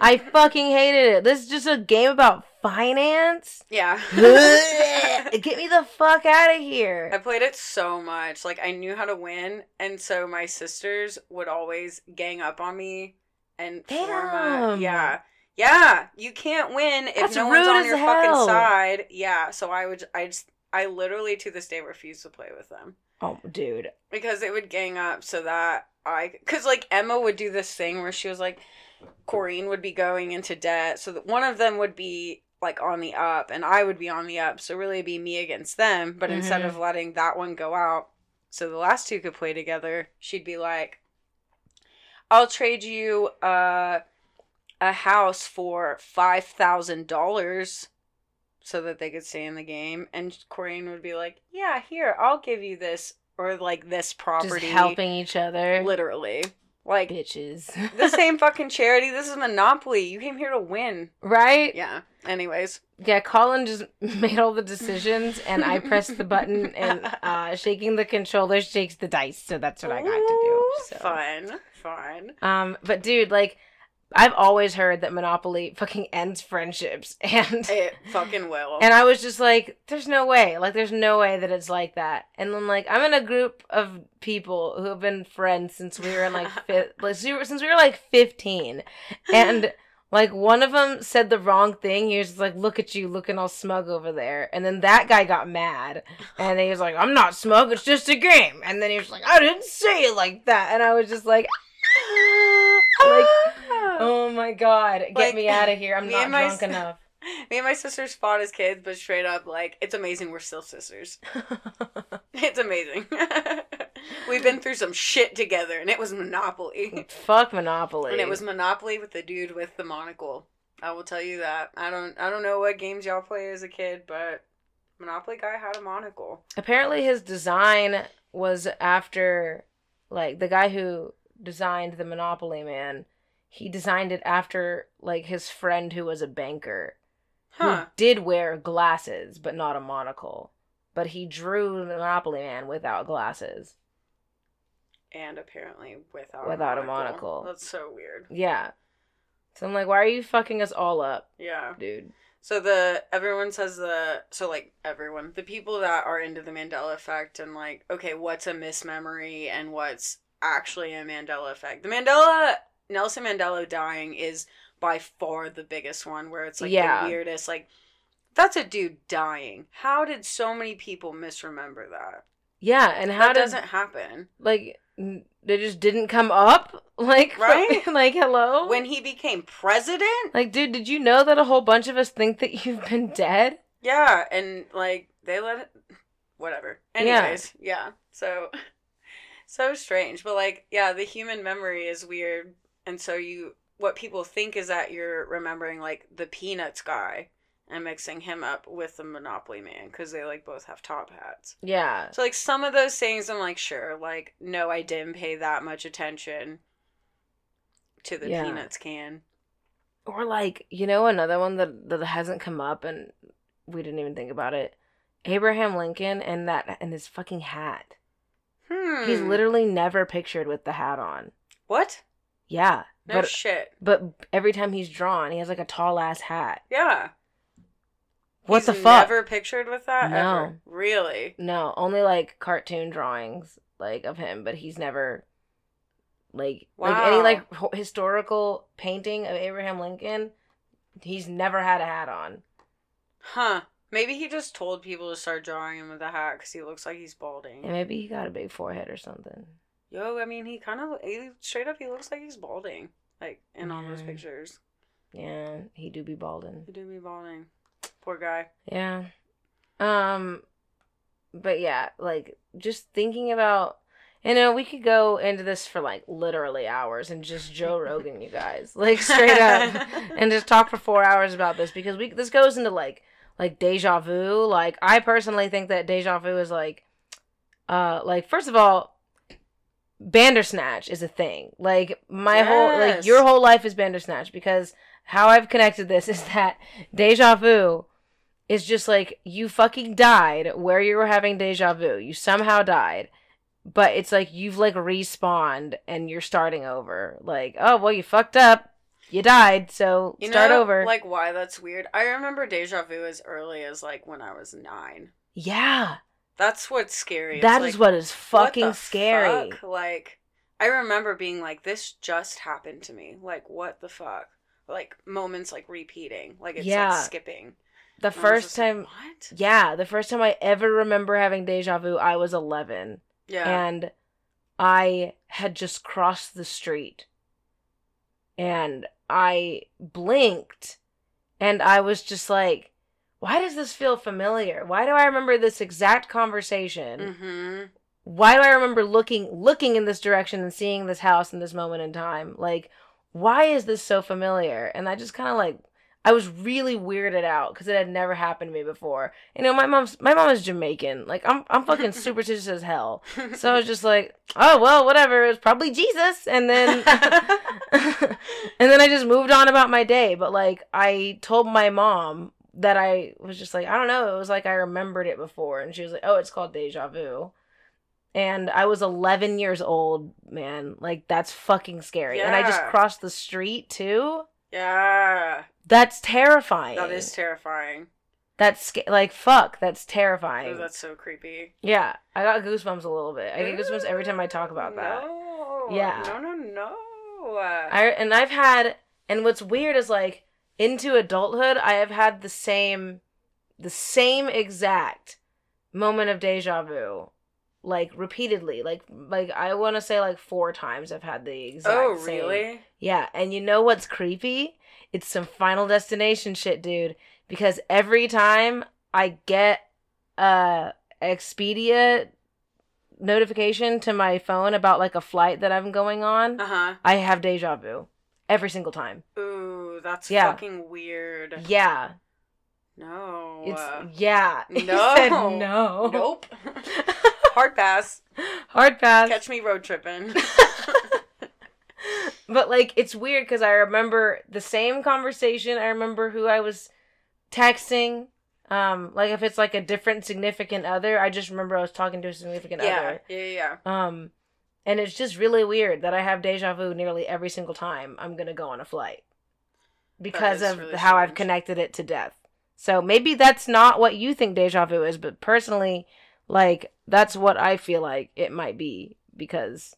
I fucking hated it. This is just a game about finance. yeah. Get me the fuck out of here. I played it so much. Like I knew how to win, and so my sisters would always gang up on me and form a Damn. yeah. Yeah, you can't win if That's no one's on your hell. fucking side. Yeah, so I would I just I literally to this day refuse to play with them Oh, dude. because it would gang up so that I cuz like Emma would do this thing where she was like Corrine would be going into debt so that one of them would be like on the up and I would be on the up so really it'd be me against them but instead Mhm. of letting that one go out so the last two could play together she'd be like I'll trade you uh a house for five thousand dollars so that they could stay in the game and Corrine would be like yeah here I'll give you this or like this property Just helping each other. literally like Bitches. the same fucking charity. This is Monopoly. You came here to win. right? Yeah. Anyways. Yeah, Colin just made all the decisions, and I pressed the button, and uh, shaking the controller shakes the dice. So that's what I got to do. So. Fun. Fun. Um, but dude, like, I've always heard that Monopoly fucking ends friendships, and It fucking will. and I was just like, there's no way, like, there's no way that it's like that. And then like, I'm in a group of people who have been friends since we were in like fifth, like since we were- since we were like 15, and. Like one of them said the wrong thing. He was just like, "Look at you, looking all smug over there." And then that guy got mad, and he was like, "I'm not smug. It's just a game." And then he was like, "I didn't say it like that." And I was just like, like, "Oh my god, get Like, me out of here! I'm not my drunk enough." Me and my sisters fought as kids, but straight up, like, it's amazing we're still sisters. It's amazing. We've been through some shit together, and it was Monopoly. Fuck Monopoly. And it was Monopoly with the dude with the monocle. I will tell you that. I don't I don't know what games y'all play as a kid, but Monopoly guy had a monocle. apparently his design was after, like the guy who designed the Monopoly Man. He designed it after like his friend who was a banker. Huh. who did wear glasses but not a monocle. But he drew the Monopoly Man without glasses. And apparently without Without a a monocle. monocle. That's so weird. Yeah. So I'm like, why are you fucking us all up, Yeah. dude? So the everyone says the so like everyone the people that are into the Mandela effect and like okay what's a mismemory and what's actually a Mandela effect. The Mandela Nelson Mandela dying is by far the biggest one where it's like Yeah. the weirdest like that's a dude dying. How did so many people misremember that? Yeah, and how that does doesn't happen. like they just didn't come up? Like Right? like hello? When he became president? like dude, did you know that a whole bunch of us think that you've been dead? Yeah, and like they let it whatever. Yeah. Anyways, yeah. So so strange, but like yeah, the human memory is weird and so you what people think is that you're remembering like the peanuts guy and mixing him up with the monopoly man cuz they like both have top hats. Yeah. So like some of those things I'm like sure, like no I didn't pay that much attention to the Yeah. peanuts can. Or like, you know another one that that hasn't come up and we didn't even think about it. Abraham Lincoln and that and his fucking hat. Hmm. He's literally never pictured with the hat on. What? Yeah. No but shit. but every time he's drawn, he has like a tall ass hat. Yeah. What He's the fuck? Never pictured with that No. ever. Really? No, only like cartoon drawings like of him, but he's never Like like any like historical painting of Abraham Lincoln, he's never had a hat on. Huh. Maybe he just told people to start drawing him with a hat because he looks like he's balding. And maybe he got a big forehead or something. Yo, I mean, he kind of he, straight up, he looks like he's balding, like in all those pictures. Yeah, he do be balding. He do be balding. Poor guy. Yeah. Um but yeah, like just thinking about you know, we could go into this for like literally hours and just Joe Rogan you guys. Like straight up and just talk for 4 hours about this because we this goes into like like deja vu. Like I personally think that deja vu is like uh like first of all Bandersnatch is a thing. Like my whole like your whole life is Bandersnatch because how I've connected this is that deja vu is just like you fucking died where you were having deja vu. You somehow died. But it's like you've like respawned and you're starting over. Like, oh well you fucked up. You died, so You start know, over. Like why that's weird. I remember deja vu as early as like when I was nine. yeah. That's what's scary. That It's is like, what is what fucking the scary. fuck? Like, I remember being like, "This just happened to me." Like, what the fuck? Like moments like repeating, like it's Yeah. like skipping. The And first just like, time what? Yeah, the first time I ever remember having deja vu, I was 11 Yeah. and I had just crossed the street and I blinked and I was just like, why does this feel familiar? Why do I remember this exact conversation? mm-hmm. Why do I remember looking looking in this direction and seeing this house in this moment in time? Like, why is this so familiar? And I just kind of like I was really weirded out because it had never happened to me before. You know, my mom's my mom is Jamaican. Like I'm I'm fucking superstitious as hell. So I was just like, oh well, whatever. It was probably Jesus, and then and then I just moved on about my day. But like I told my mom that I was just like, I don't know. It was like I remembered it before, and she was like, oh, it's called deja vu. And I was 11 years old, man. Like that's fucking scary. And I just crossed the street too. Yeah. That's terrifying. That is terrifying. That's sca- like fuck. That's Oh, terrifying. that's so creepy. yeah, I got goosebumps a little bit. I get goosebumps every time I talk about that. No. Yeah. No, no, no. I and I've had and what's weird is like into adulthood I have had the same the same exact moment of deja vu like repeatedly like like I want to say like four times I've had the exact oh, same. Yeah, and you know what's creepy? It's some final destination shit, dude, because every time I get a Expedia notification to my phone about like a flight that I'm going on, Uh huh. I have deja vu every single time. Ooh, that's Yeah. fucking weird. Yeah. No. It's yeah. No. said no. Nope. Hard pass. Hard pass. Catch me road tripping. but like it's weird because I remember the same conversation. I remember who I was texting. Um, like if it's like a different significant other, I just remember I was talking to a significant yeah. other. Yeah. Yeah. yeah. Um, and it's just really weird that I have deja vu nearly every single time I'm gonna go on a flight because of really how I've connected it to death. So maybe that's not what you think deja vu is, but personally, like that's what I feel like it might be because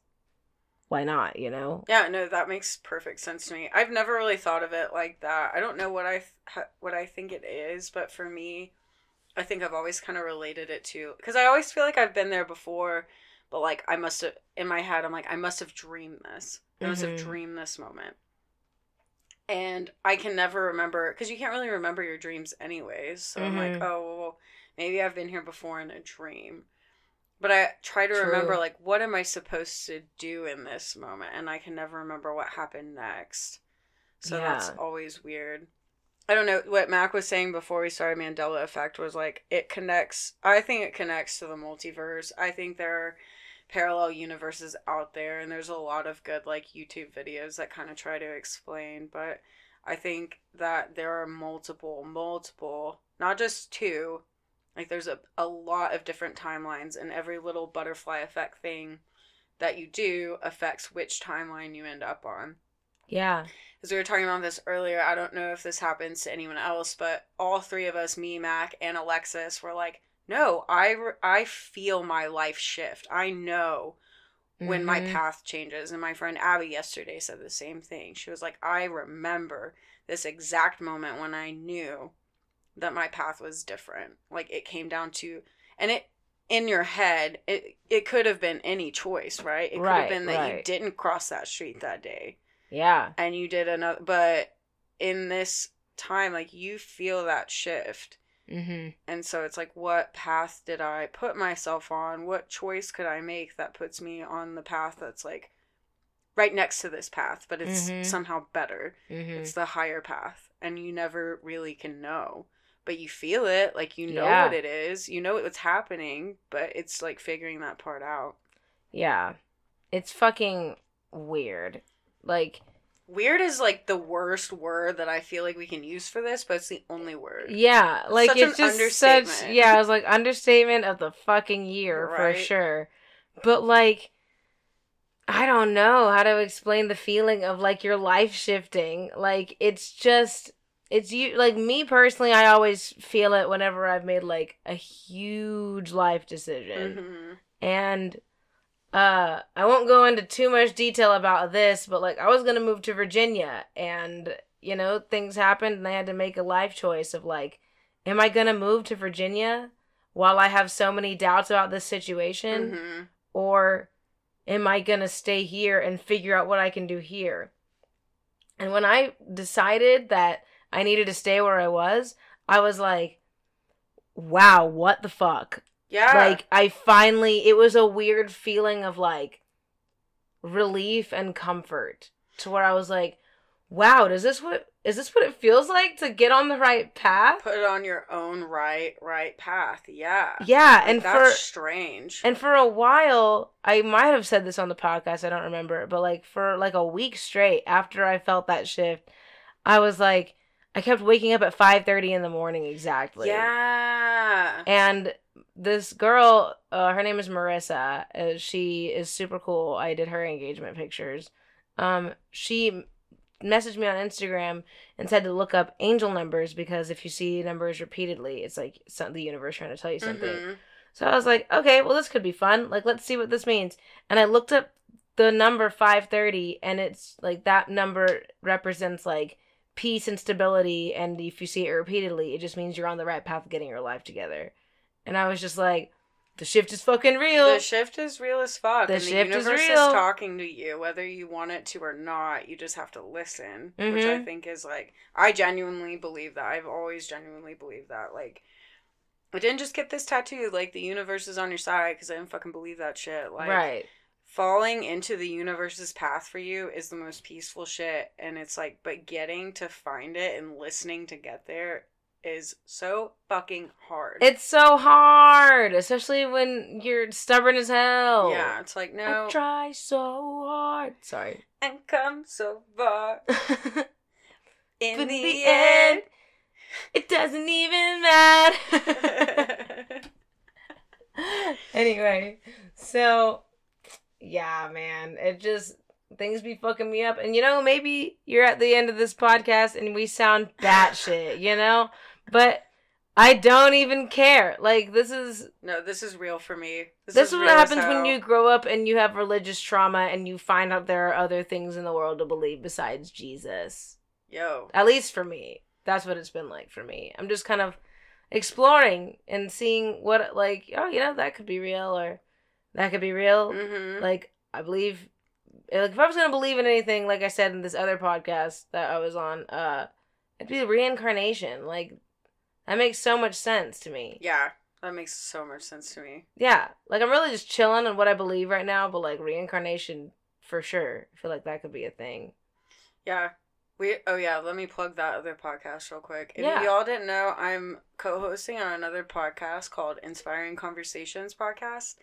why not? You know? Yeah, no, that makes perfect sense to me. I've never really thought of it like that. I don't know what I th- what I think it is, but for me, I think I've always kind of related it to because I always feel like I've been there before, but like I must have in my head, I'm like I must have dreamed this. I must Mhm. have dreamed this moment, and I can never remember because you can't really remember your dreams anyways. So I'm like, Mhm. oh, well, maybe I've been here before in a dream. But I try to True. remember like what am I supposed to do in this moment and I can never remember what happened next. So that's always weird. I don't know what Mac was saying before we started Mandela effect was like it connects I think it connects to the multiverse. I think there are parallel universes out there and there's a lot of good like YouTube videos that kind of try to explain, but I think that there are multiple multiple, not just two, like there's a, a lot of different timelines and every little butterfly effect thing that you do affects which timeline you end up on Yeah. because we were talking about this earlier. I don't know if this happens to anyone else, but all three of us, me, Mac, and Alexis, were like, "No, I re- I feel my life shift. I know when my Mhm. path changes. And my friend Abby yesterday said the same thing. She was like, I remember this exact moment when I knew that my path was different. Like it came down to, and it, in your head, it it could have been any choice, right? It could Right, have been that you didn't cross that street that day Yeah. and you did another, but in this time, like you feel that shift. Mm-hmm. And so it's like, what path did I put myself on? What choice could I make that puts me on the path that's like right next to this path, but it's Mhm. somehow better? Mm-hmm. It's the higher path. And you never really can know. But you feel it, like you know Yeah. what it is, you know what's happening, but it's like figuring that part out. Yeah. It's fucking weird. Like, Weird is like the worst word that I feel like we can use for this, but it's the only word. yeah, like Such it's just such yeah, it was like understatement of the fucking year for sure. But like I don't know how to explain the feeling of like your life shifting. Like it's just it's you like me personally I always feel it whenever I've made like a huge life decision. hmm and uh I won't go into too much detail about this, but like I was gonna move to Virginia and you know, things happened and I had to make a life choice of like, am I gonna move to Virginia while I have so many doubts about this situation? hmm Or am I gonna stay here and figure out what I can do here? And when I decided that I needed to stay where I was, I was like, wow, what the fuck? Yeah. like i finally it was a weird feeling of like relief and comfort to where i was like wow does this what is this what it feels like to get on the right path put it on your own right right path. Yeah. yeah Like, and for strange. and for a while i might have said this on the podcast i don't remember but like for like a week straight after i felt that shift i was like i kept waking up at 5.30 in the morning exactly yeah. And this girl, uh, her name is Marissa. Uh, she is super cool. I did her engagement pictures. Um, she messaged me on Instagram and said to look up angel numbers because if you see numbers repeatedly, it's like some, the universe trying to tell you something. Mhm. So I was like, okay, well this could be fun. Like let's see what this means. And I looked up the number 530 and it's like that number represents like peace and stability and if you see it repeatedly, it just means you're on the right path of getting your life together. And I was just like, the shift is fucking real. The shift is real as fuck. The and the shift is universe real. talking to you, whether you want it to or not. You just have to listen, which I Mhm. think is like I genuinely believe that. I've always genuinely believed that. Like, I didn't just get this tattoo. Like the universe is on your side because I didn't fucking believe that shit. Like, right. Falling into the universe's path for you is the most peaceful shit and it's like but getting to find it and listening to get there is so fucking hard It's so hard, especially when you're stubborn as hell. yeah it's like no I try so hard. Sorry. and come so far in But the, end, it doesn't even matter. anyway, so yeah, man, it just things be fucking me up, and you know maybe you're at the end of this podcast and we sound batshit, you know, but I don't even care. Like this is no this is real for me this, is what real as happens when you grow up and you have religious trauma and you find out there are other things in the world to believe besides Jesus. yo At least for me. That's what it's been like for me. I'm just kind of exploring and seeing what like, oh, you know, that could be real or that could be real. mm-hmm. Like I believe like if I was to believe in anything like I said in this other podcast that I was on, uh it'd be reincarnation. Like that makes so much sense to me. yeah that makes so much sense to me Yeah, like I'm really just chilling on what I believe right now, but like reincarnation for sure. I feel like that could be a thing. Yeah. We oh yeah, let me plug that other podcast real quick. If Yeah. y'all didn't know, I'm co-hosting on another podcast called Inspiring Conversations podcast.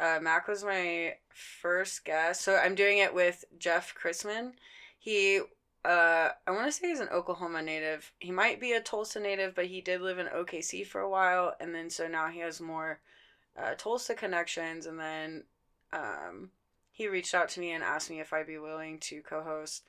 Uh, Mac was my first guest, so I'm doing it with Jeff Chrisman. He, uh, I want to say he's an Oklahoma native. He might be a Tulsa native, but he did live in OKC for a while, and then so now he has more uh, Tulsa connections. And then um, he reached out to me and asked me if I'd be willing to co-host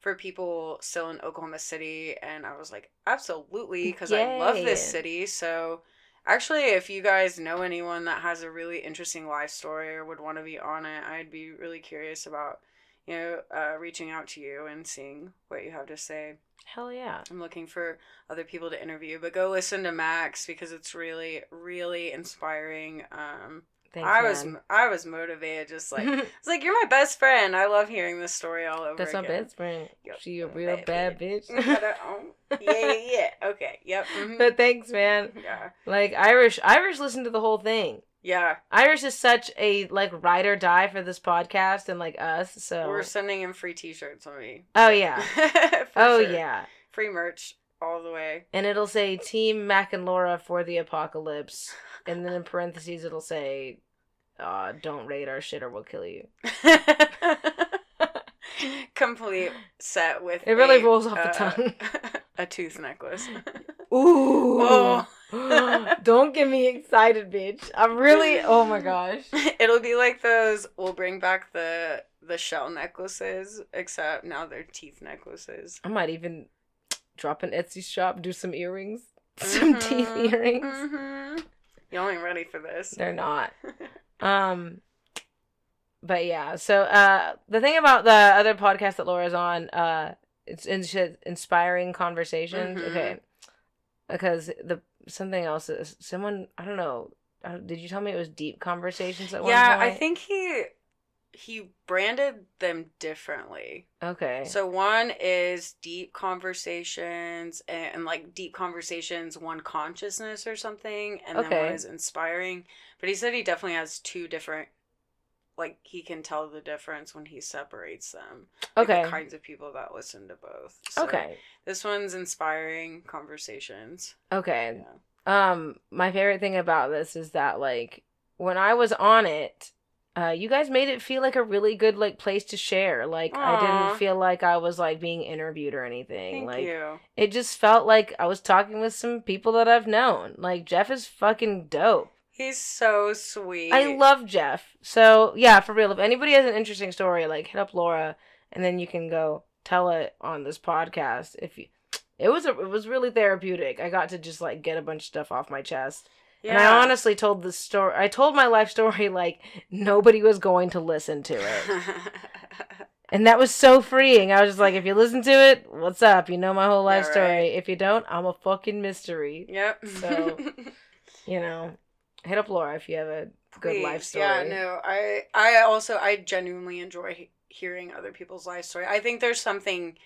for people still in Oklahoma City, and I was like, absolutely, because I love this city. So, Actually, if you guys know anyone that has a really interesting life story or would want to be on it, I'd be really curious about, you know, uh, reaching out to you and seeing what you have to say. Hell yeah. I'm looking for other people to interview, but go listen to Mac's because it's really, really inspiring. Um, Thanks, I was. I was motivated, just like it's like you're my best friend. I love hearing this story all over That's my again. best friend. Yo, She a real bad bad bitch. Yeah, yeah, yeah. Okay, yep. mhm. but thanks, man. Yeah, Like Irish, Irish listened to the whole thing. yeah. Irish is such a like ride or die for this podcast and like us. So We're sending him free T-shirts when we. oh yeah, oh sure. yeah, Free merch all the way. and it'll say Team Mac and Laura for the apocalypse, and then in parentheses it'll say, uh, "Don't raid our shit or we'll kill you." Complete set with. It really a, rolls off the uh, tongue. a tooth necklace. Ooh. Oh. Don't get me excited, bitch. I'm really. Oh my gosh. It'll be like those. We'll bring back the the shell necklaces, except now they're teeth necklaces. I might even drop an Etsy shop, do some earrings, some teeth Mhm, earrings. mhm. You ain't ready for this. They're not. Um, but yeah. So uh, the thing about the other podcast that Laura's on, uh, it's in- inspiring conversations. Mhm. Okay, because the something else is someone I don't know. uh, Did you tell me it was deep conversations at yeah, one point? I think he he branded them differently. Okay. So one is deep conversations and, and, like deep conversations, one consciousness or something, and then Okay. one is inspiring. But he said he definitely has two different like he can tell the difference when he separates them. Like, okay. The kinds of people that listen to both. So okay. This one's inspiring conversations. Okay. Yeah. Um, my favorite thing about this is that like when I was on it, uh, you guys made it feel like a really good like place to share. Like I didn't feel like I was like being interviewed or anything. Thank like you. it just felt like I was talking with some people that I've known. Like Jeff is fucking dope. He's so sweet. I love Jeff. So yeah, for real. If anybody has an interesting story, like hit up Laura, and then you can go tell it on this podcast. If you, it was a, it was really therapeutic. I got to just like get a bunch of stuff off my chest. Yeah. And I honestly told the story. I told my life story like nobody was going to listen to it, and that was so freeing. I was just like, if you listen to it, what's up? You know my whole life Yeah, story. right. If you don't, I'm a fucking mystery. yep. So, You know, hit up Laura if you have a good life story. Yeah, no, I I also I genuinely enjoy hearing other people's life story. I think there's something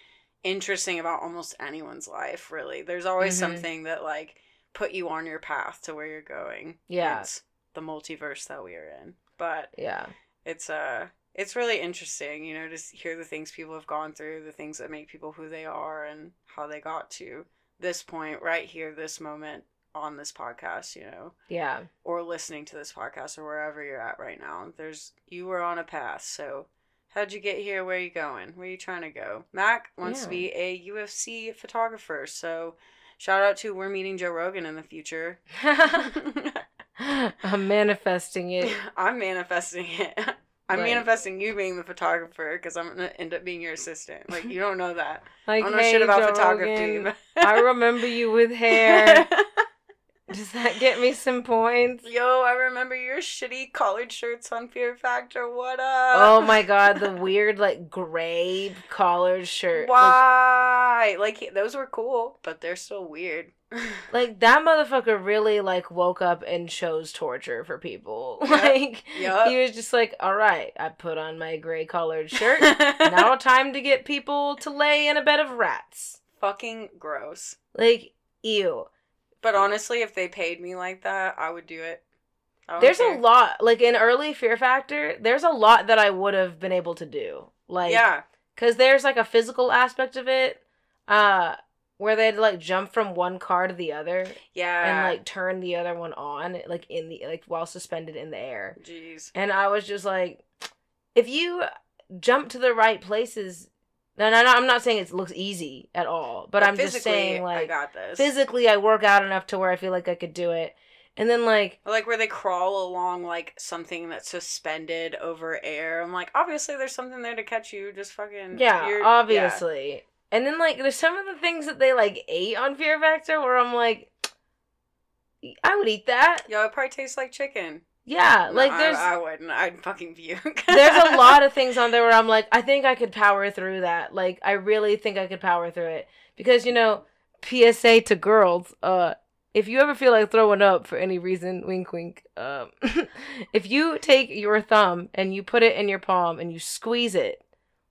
interesting about almost anyone's life. Really, there's always Mhm. something that like put you on your path to where you're going. Yeah. it's the multiverse that we are in, but Yeah. it's uh it's really interesting, you know, to hear the things people have gone through, the things that make people who they are, and how they got to this point right here, this moment on this podcast. You know Yeah. or listening to this podcast or wherever you're at right now. There's you were on a path. So how'd you get here? Where are you going? Where are you trying to go? Mac wants to be a UFC photographer. So shout out to we're meeting Joe Rogan in the future. I'm manifesting it. I'm manifesting it. I'm Like- manifesting you being the photographer because I'm gonna end up being your assistant. Like you don't know that. Like, I don't know hey, shit about Joe photography. Rogan, I remember you with hair. Does that get me some points? Yo, I remember your shitty collared shirts on Fear Factor. What up? Oh my god, the weird like gray collared shirt. Why? Like, he- those were cool, but they're still weird. like that motherfucker really like woke up and chose torture for people. Yep. Like Yup. he was just like, "All right, I put on my gray collared shirt. now time to get people to lay in a bed of rats." Fucking gross. Like, ew. But honestly, if they paid me like that, I would do it. There's care. a lot like in early Fear Factor. There's a lot that I would have been able to do. Like, yeah. because there's like a physical aspect of it, uh, where they'd like jump from one car to the other Yeah. and like turn the other one on, like in the like while suspended in the air. Jeez. And I was just like, if you jump to the right places, no, no, no I'm not saying it looks easy at all, but, I'm just saying I like got this. physically I work out enough to where I feel like I could do it. And then like Or, like where they crawl along like something that's suspended over air. I'm like, obviously there's something there to catch you. Just fucking yeah, you're- obviously. And then like there's some of the things that they like ate on Fear Factor where I'm like I would eat that. Yo, it probably tastes like chicken. Yeah, No, like I- there's I, wouldn't. I'd fucking puke. there's a lot of things on there where I'm like, I think I could power through that. Like, I really think I could power through it because you know, PSA to girls. Uh, if you ever feel like throwing up for any reason, wink, wink. Um, if you take your thumb and you put it in your palm and you squeeze it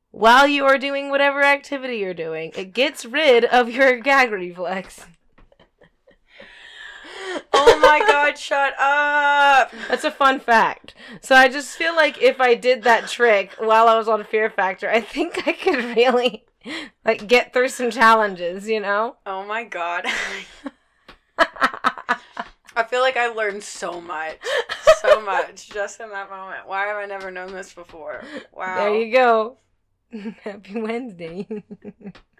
while you are doing whatever activity you're doing, it gets rid of your gag reflex. Oh my god, shut up. That's a fun fact. So I just feel like if I did that trick while I was on Fear Factor, I think I could really like get through some challenges, you know? Oh my god. I feel like I learned so much. So much just in that moment. Why have I never known this before? Wow. There you go. Happy Wednesday.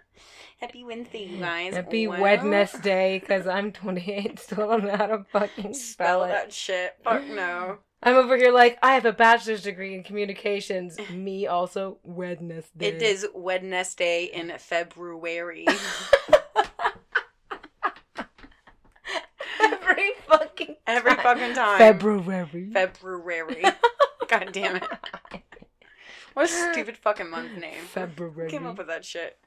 Happy Wednesday, you guys. Happy Well, Wednesday, because I'm 28, still don't know how to fucking spell Spell it. that shit. Fuck no. I'm over here like, I have a bachelor's degree in communications. Me also, Wednesday. It is Wednesday in February. Every fucking Every fucking time. February. February. God damn it. What a stupid fucking month name. February. Who came up with that shit?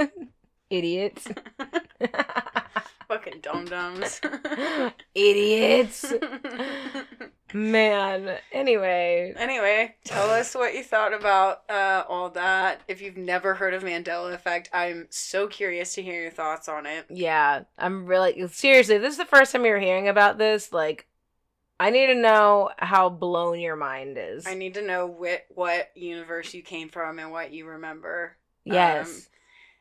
Idiots. fucking dum dums. Idiots. Man. Anyway. anyway, tell us what you thought about uh, all that. If you've never heard of Mandela Effect, I'm so curious to hear your thoughts on it. Yeah, I'm really seriously. This is the first time you're hearing about this. Like, I need to know how blown your mind is. I need to know what what universe you came from and what you remember. yes. Um,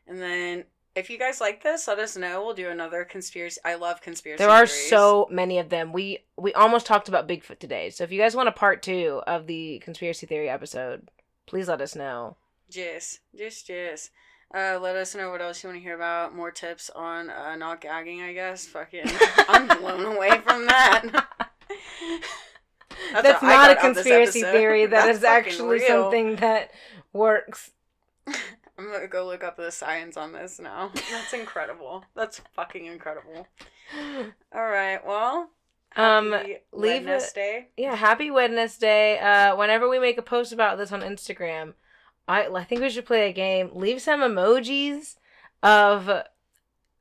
and then if you guys like this, let us know. We'll do another conspiracy. I love conspiracy. there are theories. so many of them. We we almost talked about Bigfoot today. So if you guys want a part two of the conspiracy theory episode, please let us know. Just, just, just. Uh, let us know what else you want to hear about. More tips on uh, not gagging, I guess. Fucking, I'm blown away from that. That's, what I not a got out of this conspiracy theory. That That's is actually real. something that works. I'm gonna go look up the science on this now. That's incredible. That's fucking incredible. All right, well, Um, leave it- Wednesday. Yeah, happy Wednesday. Uh, whenever we make a post about this on Instagram, I I think we should play a game. Leave some emojis of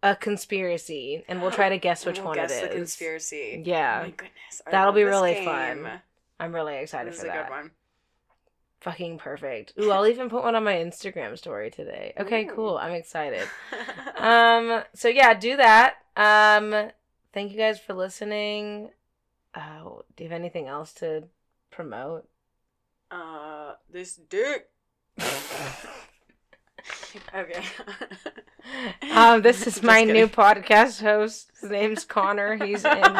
a conspiracy, and we'll try to guess which We'll one guess it the conspiracy. Yeah. Oh my goodness. I That'll be really game. fun. I'm really excited This for is a that. good one. Fucking perfect. Ooh, I'll even put one on my Instagram story today. Okay, Ooh. cool. I'm excited. um so yeah do that um thank you guys for listening uh do you have anything else to promote uh, this dick. okay. um this is my kidding. new podcast host his name's connor he's in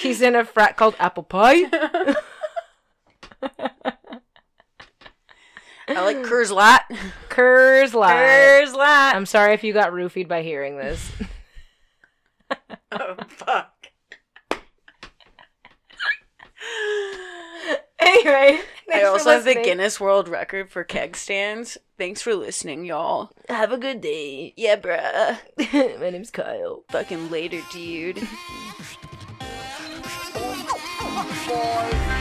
he's in a frat called apple pie I like Kurz Lot. Kurz Live. Kurz Lot. i'm sorry if you got roofied by hearing this Oh fuck. anyway I thanks for also have the. Guinness World Record for keg stands. Thanks for listening, y'all. have a good day Yeah, bruh. my name's kyle Fucking later, dude. Boy.